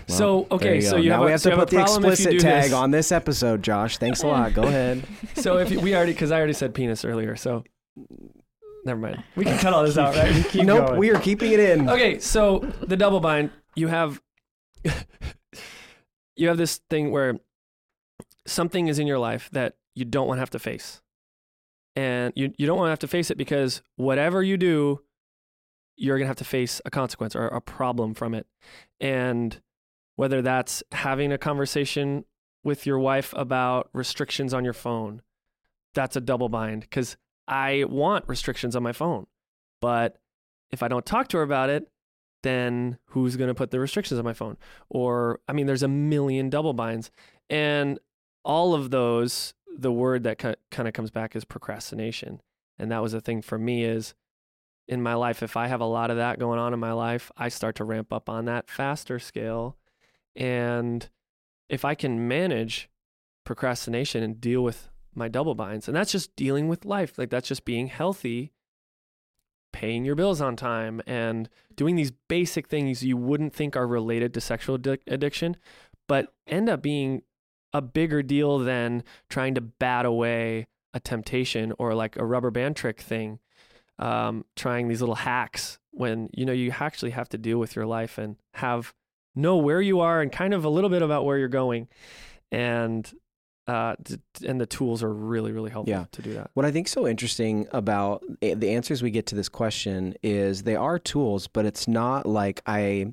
Well, so okay, you so you now have we a, have to put the explicit tag this. on this episode, Josh. Thanks a lot. Go ahead. So if you, we already, because I already said penis earlier, so never mind. We can cut all this out, right? Keep nope, going. we are keeping it in. Okay, so the double bind, you have you have this thing where something is in your life that you don't want to have to face. And you you don't want to have to face it because whatever you do, you're going to have to face a consequence or a problem from it. And whether that's having a conversation with your wife about restrictions on your phone, that's a double bind because I want restrictions on my phone. But if I don't talk to her about it, then who's going to put the restrictions on my phone? Or, I mean, there's a million double binds. And all of those, the word that kind of comes back is procrastination. And that was the thing for me is in my life, if I have a lot of that going on in my life, I start to ramp up on that faster scale. And if I can manage procrastination and deal with my double binds, and that's just dealing with life, like that's just being healthy paying your bills on time and doing these basic things you wouldn't think are related to sexual addic- addiction, but end up being a bigger deal than trying to bat away a temptation or like a rubber band trick thing. Um, trying these little hacks when you know you actually have to deal with your life and have know where you are and kind of a little bit about where you're going, and uh, and the tools are really really helpful Yeah. to do that. What I think so interesting about eh, the answers we get to this question is they are tools, but it's not like I.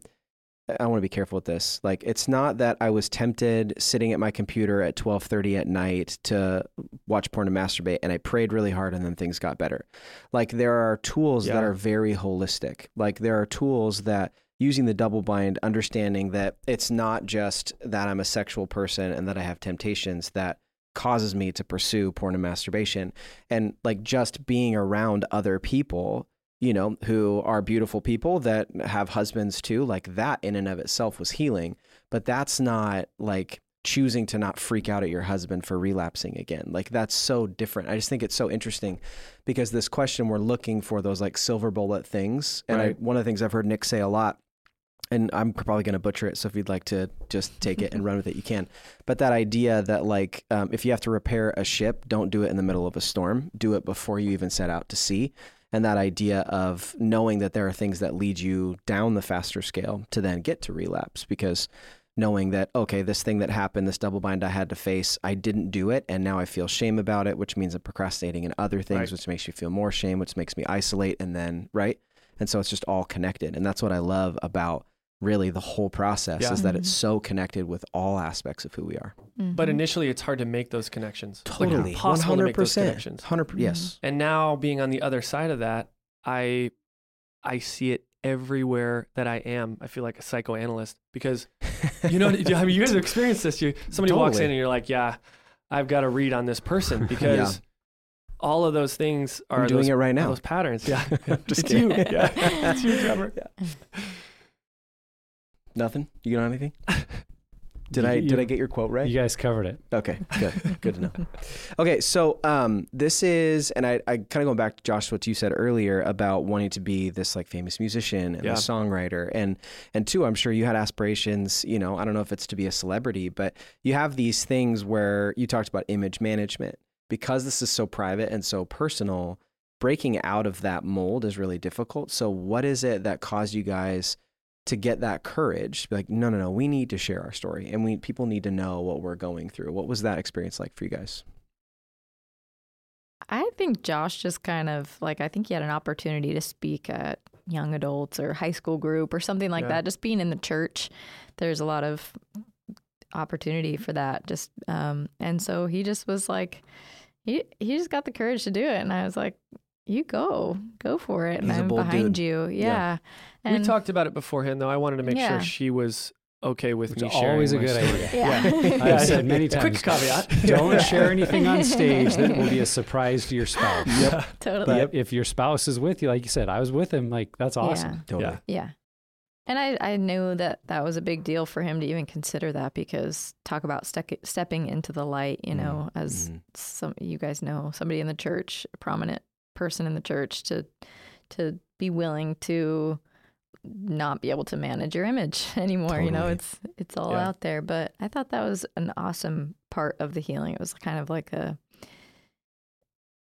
I want to be careful with this. Like, it's not that I was tempted sitting at my computer at twelve thirty at night to watch porn and masturbate, and I prayed really hard, and then things got better. Like, there are tools that are very holistic. Like, there are tools that using the double bind, understanding that it's not just that I'm a sexual person and that I have temptations that causes me to pursue porn and masturbation. And like just being around other people you know who are beautiful people that have husbands too like that in and of itself was healing. But that's not like choosing to not freak out at your husband for relapsing again. Like that's so different. I just think it's so interesting because this question we're looking for those like silver bullet things. And I, one of the things i've heard nick say a lot and i'm probably going to butcher it so if you'd like to just take it and run with it you can. But that idea that like um, if you have to repair a ship don't do it in the middle of a storm. Do it before you even set out to sea. And that idea of knowing that there are things that lead you down the faster scale to then get to relapse because knowing that okay this thing that happened this double bind i had to face i didn't do it and now i feel shame about it which means i'm procrastinating in other things Right. which makes you feel more shame which makes me isolate and then right? And so it's just all connected. And that's what i love about really the whole process Yeah. is that it's so connected with all aspects of who we are But Mhm. initially, it's hard to make those connections. Like, totally impossible to make those 100% connections. 100 Mhm. yes And now being on the other side of that, I I see it everywhere that I am. I feel like a psychoanalyst because you know, I mean, you guys have experienced this. You somebody walks in and you're like, yeah, I've got to read on this person because all of those things are i'm doing those, it right now those patterns. Yeah, Just it's you. Yeah, it's you, Trevor. Nothing you got anything did i You- did i get your quote right You guys covered it. Okay, good. good to know. Okay, so um, this is, and I, I kind of going back to Josh, what you said earlier about wanting to be this like famous musician and Yeah. a songwriter, and and two, I'm sure you had aspirations. You know, I don't know if it's to be a celebrity, but you have these things where you talked about image management because this is so private and so personal. Breaking out of that mold is really difficult. So, what is it that caused you guys? To get that courage to be like no no no we need to share our story and we people need to know what we're going through what was that experience like for you guys I think Josh just kind of like I think he had an opportunity to speak at young adults or high school group or something like Yeah. that. Just being in the church, there's a lot of opportunity for that. Just um, and so he just was like, he he just got the courage to do it, and I was like, you go, go for it, and He's a I'm behind dude. you. Yeah, we and talked about it beforehand, though. I wanted to make Yeah. sure she was okay with Which me is sharing. always a good story. idea. Yeah. I've said many times. Quick caveat. Don't share anything on stage that will be a surprise to your spouse. Yeah. totally. But if your spouse is with you, like you said, I was with him. Like that's awesome. Totally. Yeah. Yeah. And I, I knew that that was a big deal for him to even consider that because talk about ste- stepping into the light, you know, as Mhm. some you guys know, somebody in the church, a prominent person in the church to to be willing to not be able to manage your image anymore. You know, it's it's all Yeah. out there. But I thought that was an awesome part of the healing. It was kind of like a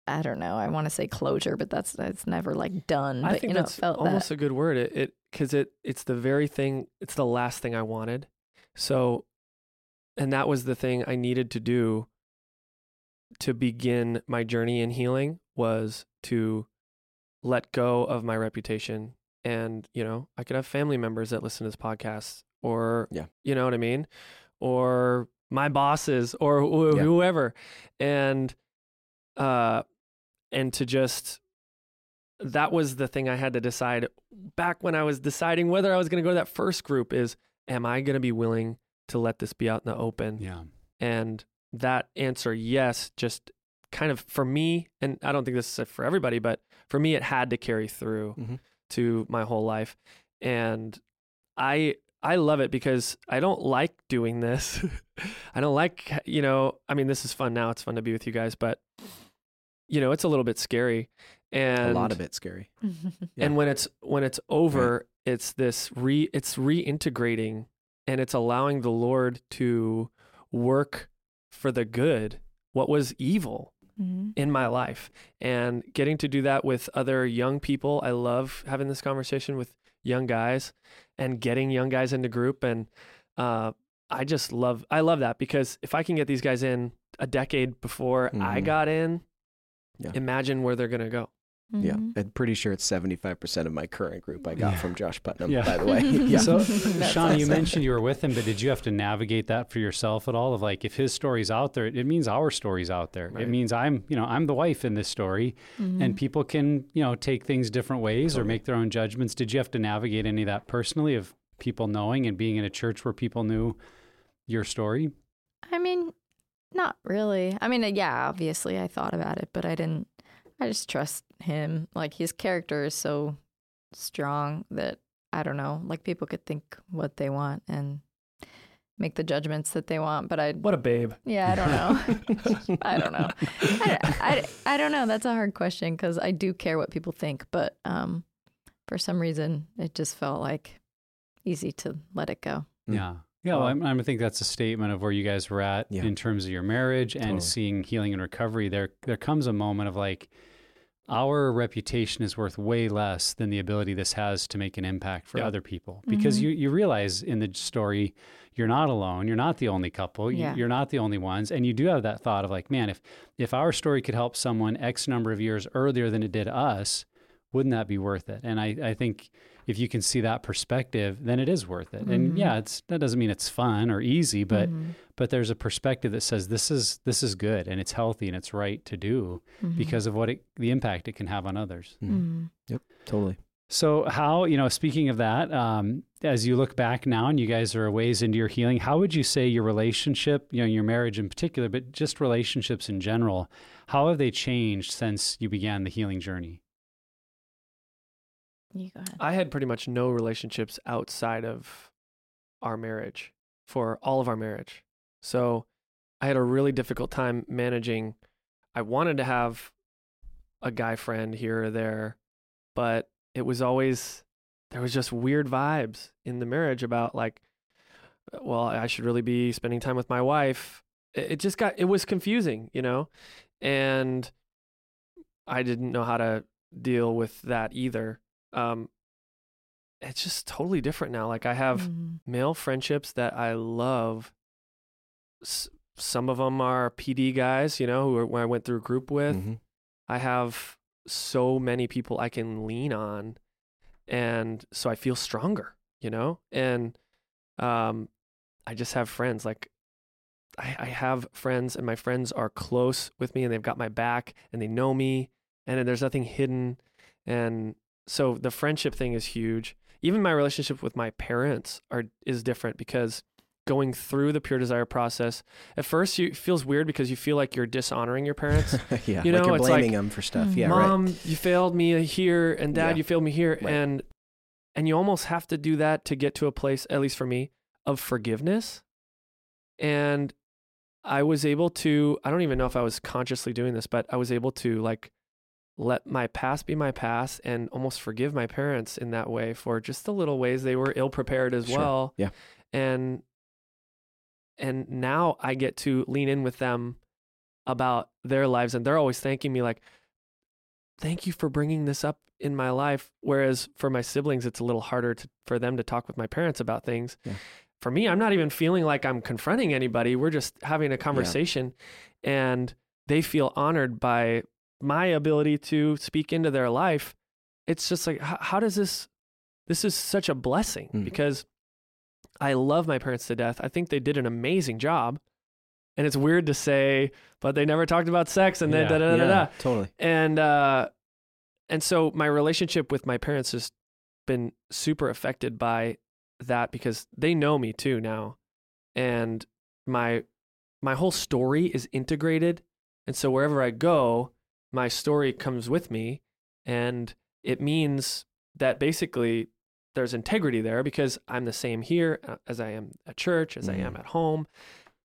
I don't know. I want to say closure, but that's that's never like done. I but think you know, that's felt almost that. a good word. It it because it it's the very thing. It's the last thing I wanted. So, and that was the thing I needed to do to begin my journey in healing was to let go of my reputation. And you know, I could have family members that listen to this podcast, or Yeah. you know what I mean, or my bosses, or wh- Yeah. whoever, and uh, and to just that was the thing I had to decide back when I was deciding whether I was going to go to that first group is am I going to be willing to let this be out in the open? Yeah. And that answer yes just kind of for me and I don't think this is for everybody but for me it had to carry through Mhm. To my whole life and I I love it because I don't like doing this. I don't like, you know, I mean, this is fun now. It's fun to be with you guys, but, you know, it's a little bit scary. And a lot of it scary. Yeah. and when it's when it's over, it's this re it's reintegrating and it's allowing the Lord to work for the good what was evil Mhm. in my life and getting to do that with other young people. I love having this conversation with young guys and getting young guys into group and uh I just love I love that because if I can get these guys in a decade before I Mhm. got in, Yeah. imagine where they're going to go. Yeah, Mhm. I'm pretty sure it's 75% of my current group I got Yeah. from Josh Putnam, Yeah. by the way. yeah. So, That's Shawna, you mentioned you were with him, but did you have to navigate that for yourself at all? Of like, if his story's out there, it means our story's out there. It means I'm, you know, I'm the wife in this story, Mhm. and people can, you know, take things different ways or make their own judgments. Did you have to navigate any of that personally, of people knowing and being in a church where people knew your story? I mean, not really. I mean, uh, yeah, obviously I thought about it, but I didn't. I just trust him. Like his character is so strong that I don't know. Like people could think what they want and make the judgments that they want, but I, What a babe. yeah, I don't know. I don't know. I, I, I don't know. That's a hard question because I do care what people think, but um, for some reason it just felt like easy to let it go. Mm. Yeah. Yeah, well, I'm, I think that's a statement of where you guys were at Yeah. in terms of your marriage and Totally. seeing healing and recovery. There, there comes a moment of like, our reputation is worth way less than the ability this has to make an impact for Yeah. other people. Because Mhm. you, you realize in the story, you're not alone. You're not the only couple. You, Yeah. You're not the only ones. And you do have that thought of like, man, if if our story could help someone X number of years earlier than it did us, wouldn't that be worth it? And I, I think if you can see that perspective, then it is worth it. And Mhm. yeah, it's that doesn't mean it's fun or easy, but Mhm. but there's a perspective that says this is this is good and it's healthy and it's right to do Mhm. because of what it the impact it can have on others. Mhm. Mhm. Totally. So how you know speaking of that, um, as you look back now and you guys are a ways into your healing, how would you say your relationship, you know, your marriage in particular, but just relationships in general, how have they changed since you began the healing journey? You go ahead. I had pretty much no relationships outside of our marriage for all of our marriage. So I had a really difficult time managing. I wanted to have a guy friend here or there, but it was always, there was just weird vibes in the marriage about like, uh, well, I should really be spending time with my wife. It it just got, it was confusing, you know? And I didn't know how to deal with that either um it's just totally different now like i have Mhm. male friendships that i love S- some of them are pd guys you know who are, when i went through group with Mhm. i have so many people i can lean on and so i feel stronger you know and um i just have friends like I, I have friends and my friends are close with me and they've got my back and they know me and there's nothing hidden and so the friendship thing is huge even my relationship with my parents are is different because going through the pure desire process at first you it feels weird because you feel like you're dishonoring your parents yeah, You like know, you're it's blaming like, them for stuff. mm, Yeah, right. mom you failed me here and dad Yeah. you failed me here Right. and and you almost have to do that to get to a place at least for me of forgiveness and i was able to i don't even know if i was consciously doing this but i was able to like let my past be my past and almost forgive my parents in that way for just the little ways they were ill prepared as Sure. well Yeah. and and now i get to lean in with them about their lives and they're always thanking me like thank you for bringing this up in my life whereas for my siblings it's a little harder to, for them to talk with my parents about things Yeah. for me i'm not even feeling like i'm confronting anybody we're just having a conversation and they feel honored by my ability to speak into their life it's just like how, how does this this is such a blessing Mm. because i love my parents to death i think they did an amazing job and it's weird to say but they never talked about sex and then Yeah. da da da da yeah, totally. and uh and so my relationship with my parents has been super affected by that because they know me too now and my my whole story is integrated and so wherever i go my story comes with me and it means that basically there's integrity there because i'm the same here uh, as i am at church as i am Mhm. at home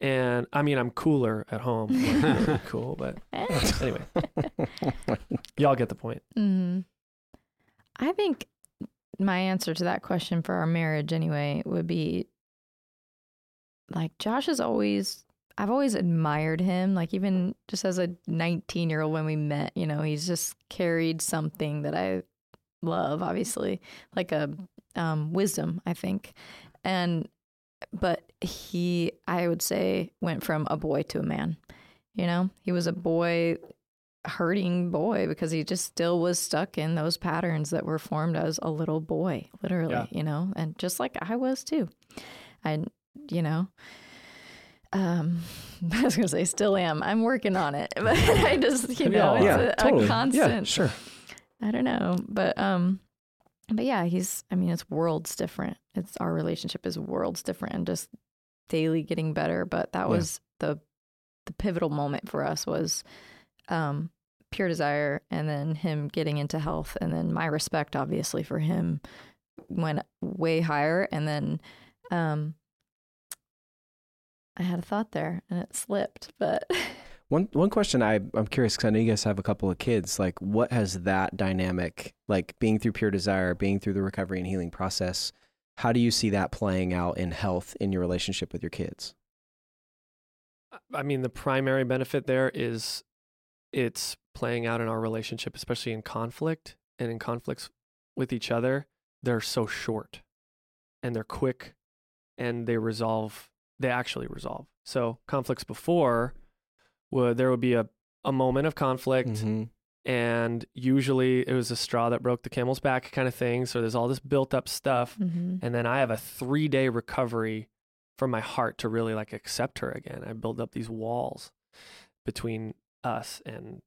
and i mean i'm cooler at home really cool but anyway y'all get the point hmm I think my answer to that question for our marriage, anyway, would be like Josh is always. I've always admired him, like even just as a 19 year old when we met. You know, he's just carried something that I love, obviously, like a um, wisdom, I think, and but he, I would say, went from a boy to a man. You know, he was a boy hurting boy because he just still was stuck in those patterns that were formed as a little boy, literally, Yeah. you know, and just like I was too. I, you know, um, I was gonna say still am. I'm working on it, but I just, you know, all it's a, totally. a constant. Yeah, sure. I don't know, but um, but yeah, he's. I mean, it's worlds different. It's our relationship is worlds different, and just daily getting better. But that Yeah. was the the pivotal moment for us was um pure desire, and then him getting into health, and then my respect, obviously, for him went way higher, and then um. I had a thought there and it slipped, but One one question I I'm curious because I know you guys have a couple of kids. Like, what has that dynamic, like being through pure desire, being through the recovery and healing process, how do you see that playing out in health in your relationship with your kids? I mean, the primary benefit there is it's playing out in our relationship, especially in conflict and in conflicts with each other. They're so short and they're quick and they resolve, they actually resolve. So, conflicts before would, there would be a, a moment of conflict Mhm. and usually it was a straw that broke the camel's back kind of thing. So, there's all this built up stuff. Mhm. And then I have a three day recovery from my heart to really like accept her again. I build up these walls between us and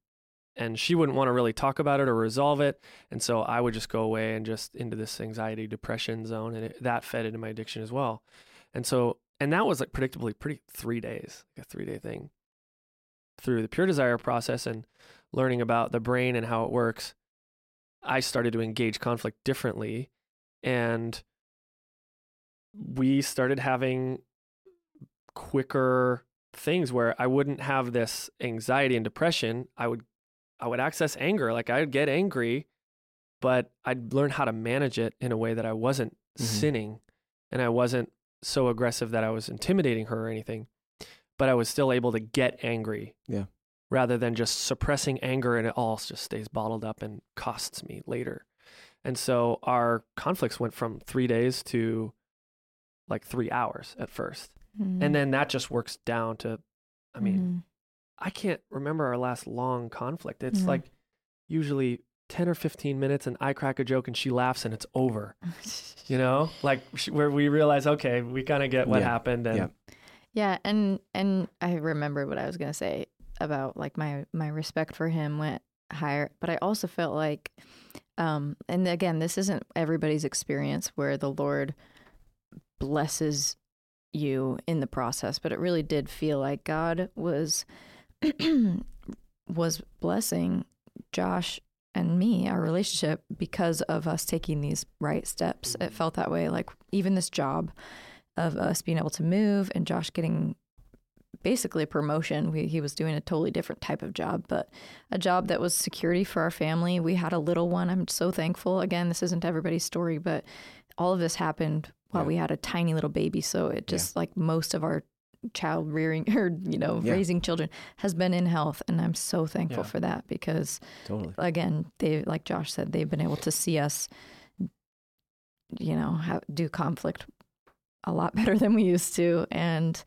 and she wouldn't want to really talk about it or resolve it. And so I would just go away and just into this anxiety depression zone and it, that fed into my addiction as well. And so and that was like predictably pretty 3 days, like a 3 day thing. Through the pure desire process and learning about the brain and how it works, I started to engage conflict differently and we started having quicker things where I wouldn't have this anxiety and depression. I would I would access anger. Like I would get angry, but I'd learn how to manage it in a way that I wasn't Mhm. sinning and I wasn't so aggressive that I was intimidating her or anything. But I was still able to get angry. Yeah. Rather than just suppressing anger and it all just stays bottled up and costs me later. And so our conflicts went from three days to like three hours at first. Mhm. And then that just works down to, I mean, Mhm. I can't remember our last long conflict. It's Yeah. like usually 10 or 15 minutes and I crack a joke and she laughs and it's over, you know? Like where we realize, okay, we kind of get what Yeah. happened. And Yeah. Yeah, and and I remember what I was gonna say about like my my respect for him went higher, but I also felt like Um, and again, this isn't everybody's experience where the Lord blesses you in the process, but it really did feel like God was was blessing Josh and me, our relationship, because of us taking these right steps. It mm-hmm. felt that way. Like even this job of us being able to move and Josh getting basically a promotion. We, he was doing a totally different type of job, but a job that was security for our family. We had a little one. I'm so thankful. Again, this isn't everybody's story, but all of this happened while Yeah. we had a tiny little baby. So it just like most of our child rearing or you know Yeah. raising children has been in health and i'm so thankful Yeah. for that because Totally. again they like josh said they've been able to see us you know how, do conflict a lot better than we used to and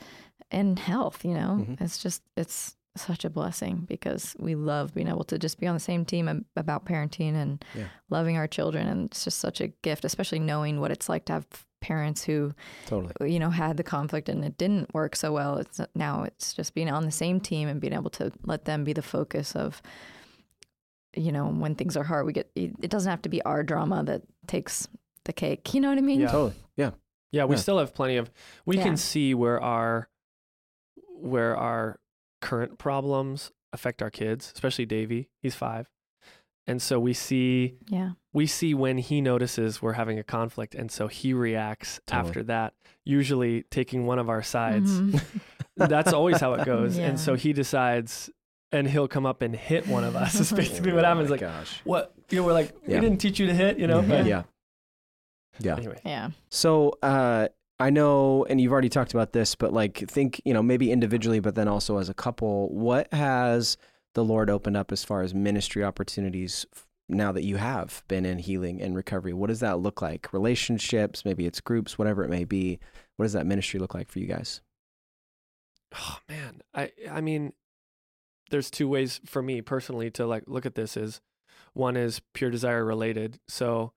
and health you know Mhm. it's just it's such a blessing because we love being able to just be on the same team about parenting and Yeah. loving our children and it's just such a gift especially knowing what it's like to have parents who Totally. you know had the conflict and it didn't work so well it's now it's just being on the same team and being able to let them be the focus of you know when things are hard we get it it doesn't have to be our drama that takes the cake you know what i mean Yeah. Totally. Yeah. Yeah, we Yeah. still have plenty of. We Yeah. can see where our where our current problems affect our kids, especially Davy. He's five, and so we see yeah we see when he notices we're having a conflict, and so he reacts Totally. after that. Usually taking one of our sides. Mhm. That's always how it goes, Yeah. and so he decides, and he'll come up and hit one of us. Is basically what Oh happens. Like gosh. what you know, we're like, Yeah. we didn't teach you to hit, you know. yeah. But yeah. Yeah. Anyway, yeah So uh, I know, and you've already talked about this, but like think, you know, maybe individually, but then also as a couple, what has the Lord opened up as far as ministry opportunities now that you have been in healing and recovery? What does that look like? Relationships, maybe it's groups, whatever it may be. What does that ministry look like for you guys? oh man i i mean there's two ways for me personally to like look at this is one is pure desire related so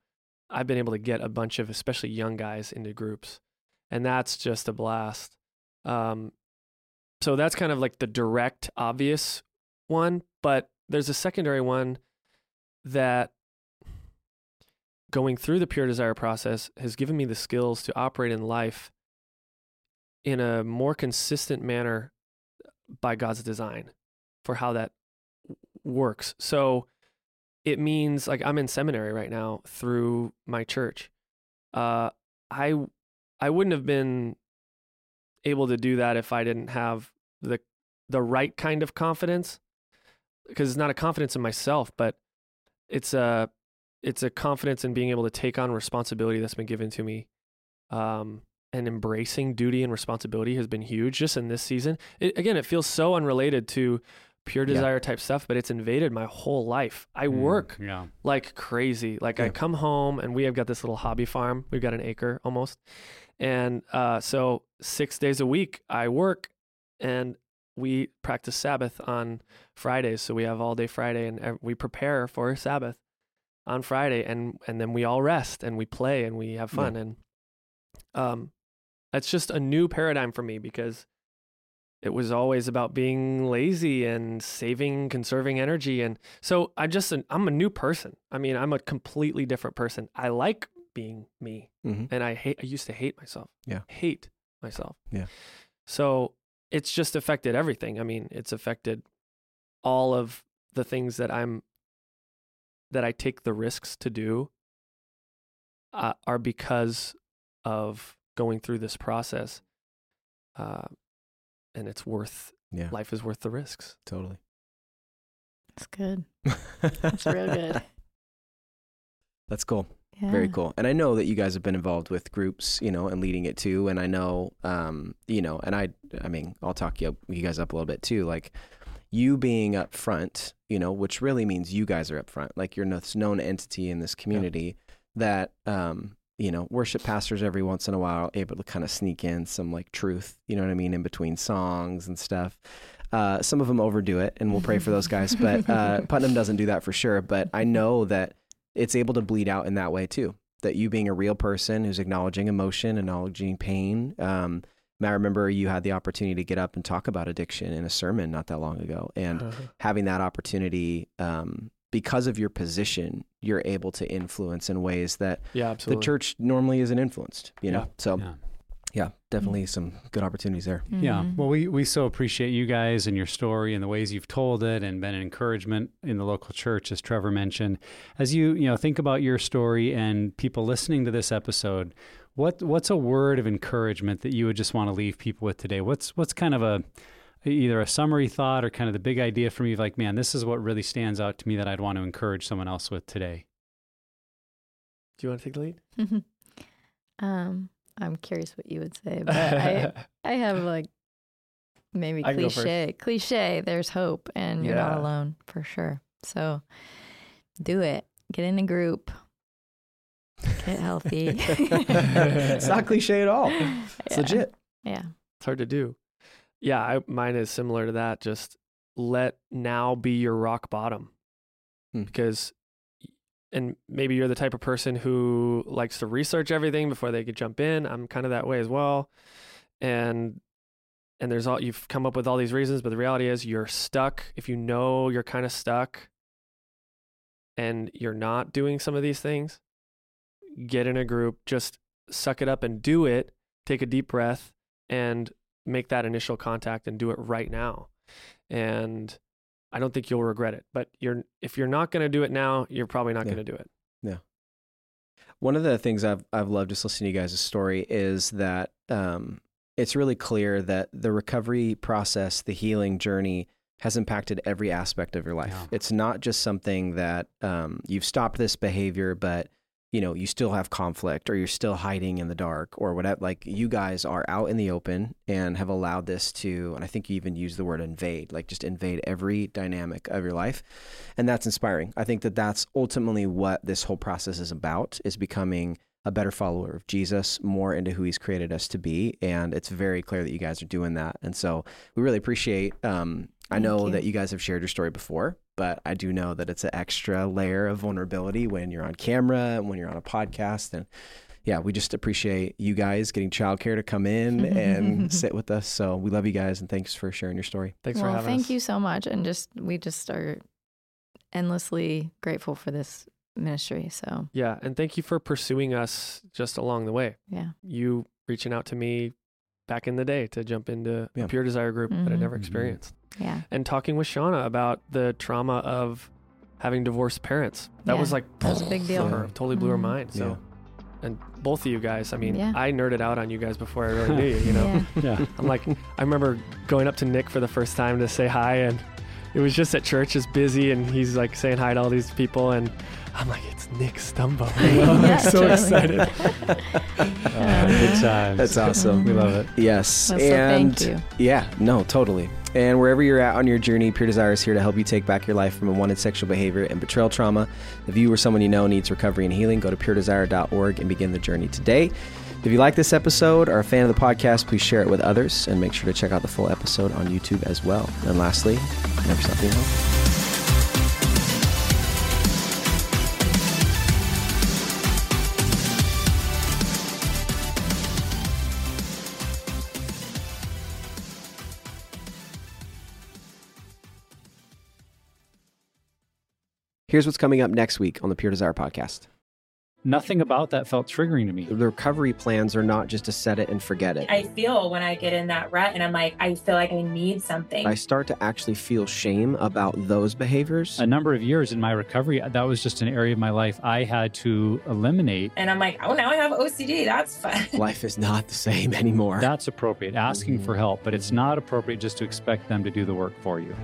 i've been able to get a bunch of especially young guys into groups and that's just a blast um so that's kind of like the direct obvious one but there's a secondary one that going through the pure desire process has given me the skills to operate in life in a more consistent manner by God's design for how that works. So it means like I'm in seminary right now through my church. Uh, I I wouldn't have been able to do that if I didn't have the the right kind of confidence because it's not a confidence in myself, but it's a it's a confidence in being able to take on responsibility that's been given to me. Um, and embracing duty and responsibility has been huge just in this season. It, again, it feels so unrelated to pure Yeah. desire type stuff, but it's invaded my whole life. I work Yeah. like crazy. Like I come home and we have got this little hobby farm. We've got an acre almost. And uh, so six days a week I work and we practice Sabbath on Fridays. So we have all day Friday and we prepare for Sabbath on Friday and, and then we all rest and we play and we have fun. And um, that's just a new paradigm for me because it was always about being lazy and saving, conserving energy. And so I just, I'm a new person. I mean, I'm a completely different person. I like being me hmm and I hate, I used to hate myself. Yeah. Hate myself. Yeah. So it's just affected everything. I mean, it's affected all of the things that I'm, that I take the risks to do uh, are because of going through this process. Uh, and it's worth, Yeah. life is worth the risks. Totally. it's good it's real good That's cool. Yeah. Very cool. And I know that you guys have been involved with groups, you know, and leading it too. And I know, um, you know, and I, I mean, I'll talk you, you guys up a little bit too. Like you being up front, you know, which really means you guys are up front. Like you're this known entity in this community that, um, you know, worship pastors every once in a while able to kind of sneak in some like truth, you know what I mean, in between songs and stuff. Uh, some of them overdo it, and we'll pray for those guys. But uh, Putnam doesn't do that for sure. But I know that it's able to bleed out in that way too. That you being a real person who's acknowledging emotion, acknowledging pain. Um, I remember you had the opportunity to get up and talk about addiction in a sermon not that long ago, and having that opportunity, um, because of your position, you're able to influence in ways that Yeah, the church normally isn't influenced. You know, Yeah. so Yeah. Yeah, definitely some good opportunities there. Yeah. Mhm. Well, we, we so appreciate you guys and your story and the ways you've told it and been an encouragement in the local church, as Trevor mentioned. As you, you know, think about your story and people listening to this episode, what what's a word of encouragement that you would just want to leave people with today? What's what's kind of a either a summary thought or kind of the big idea for me like, man, this is what really stands out to me that I'd want to encourage someone else with today. Do you want to take the lead? um, I'm curious what you would say, but I I have like maybe I can go first. cliche cliche. There's hope, and you're not alone for sure. So do it. Get in a group. Get healthy. it's not cliche at all. It's Yeah. legit. Yeah. it's hard to do. Yeah, I, mine is similar to that. Just let now be your rock bottom, Hmm. because, and maybe you're the type of person who likes to research everything before they could jump in. I'm kind of that way as well, and and there's all you've come up with all these reasons, but the reality is you're stuck. If you know you're kind of stuck, and you're not doing some of these things, get in a group, just suck it up and do it. Take a deep breath and make that initial contact and do it right now. And I don't think you'll regret it. But you're if you're not going to do it now, you're probably not Yeah. going to do it. Yeah. One of the things I've I've loved just listening to you guys' story is that um, it's really clear that the recovery process, the healing journey, has impacted every aspect of your life. Yeah. It's not just something that um, you've stopped this behavior, but you know you still have conflict or you're still hiding in the dark or whatever. Like you guys are out in the open and have allowed this to, and I think you even use the word invade, like just invade every dynamic of your life, and that's inspiring. I think that that's ultimately what this whole process is about: is becoming a better follower of Jesus, more into who He's created us to be, and it's very clear that you guys are doing that. And so we really appreciate. Um, I know you. that you guys have shared your story before, but I do know that it's an extra layer of vulnerability when you're on camera and when you're on a podcast. And yeah, we just appreciate you guys getting childcare to come in and sit with us. So we love you guys and thanks for sharing your story. Thanks for well, having thank us. you so much, and just we just are endlessly grateful for this ministry. So Yeah, and thank you for pursuing us just along the way. yeah, You reaching out to me back in the day to jump into Yeah. a pure desire group that I Mhm. never experienced. Yeah, And talking with Shawna about the trauma of having divorced parents. That was like that was a big deal. her. Totally blew her Mhm. mind. So and both of you guys, I mean, Yeah. I nerded out on you guys before I really knew you, you know. yeah. Yeah. I'm like, I remember going up to Nick for the first time to say hi, and it was just at church, just busy, and he's like saying hi to all these people, and I'm like, it's Nick Stumbo. You know? Yeah, I'm so totally. excited. Uh, good times. That's awesome. We love it. Yes. Well, so and thank you. yeah, no, totally. And wherever you're at on your journey, Pure Desire is here to help you take back your life from unwanted sexual behavior and betrayal trauma. If you or someone you know needs recovery and healing, go to puredesire.org and begin the journey today. If you like this episode or a fan of the podcast, please share it with others and make sure to check out the full episode on YouTube as well. And lastly, never stop being home. Here's what's coming up next week on the Pure Desire podcast. Nothing about that felt triggering to me. The recovery plans are not just to set it and forget it. I feel when I get in that rut and I'm like, I feel like I need something. I start to actually feel shame about those behaviors. A number of years in my recovery, that was just an area of my life I had to eliminate. and I'm like, oh, now I have OCD. That's fun. Life is not the same anymore. That's appropriate, asking mm-hmm. for help, but it's not appropriate just to expect them to do the work for you.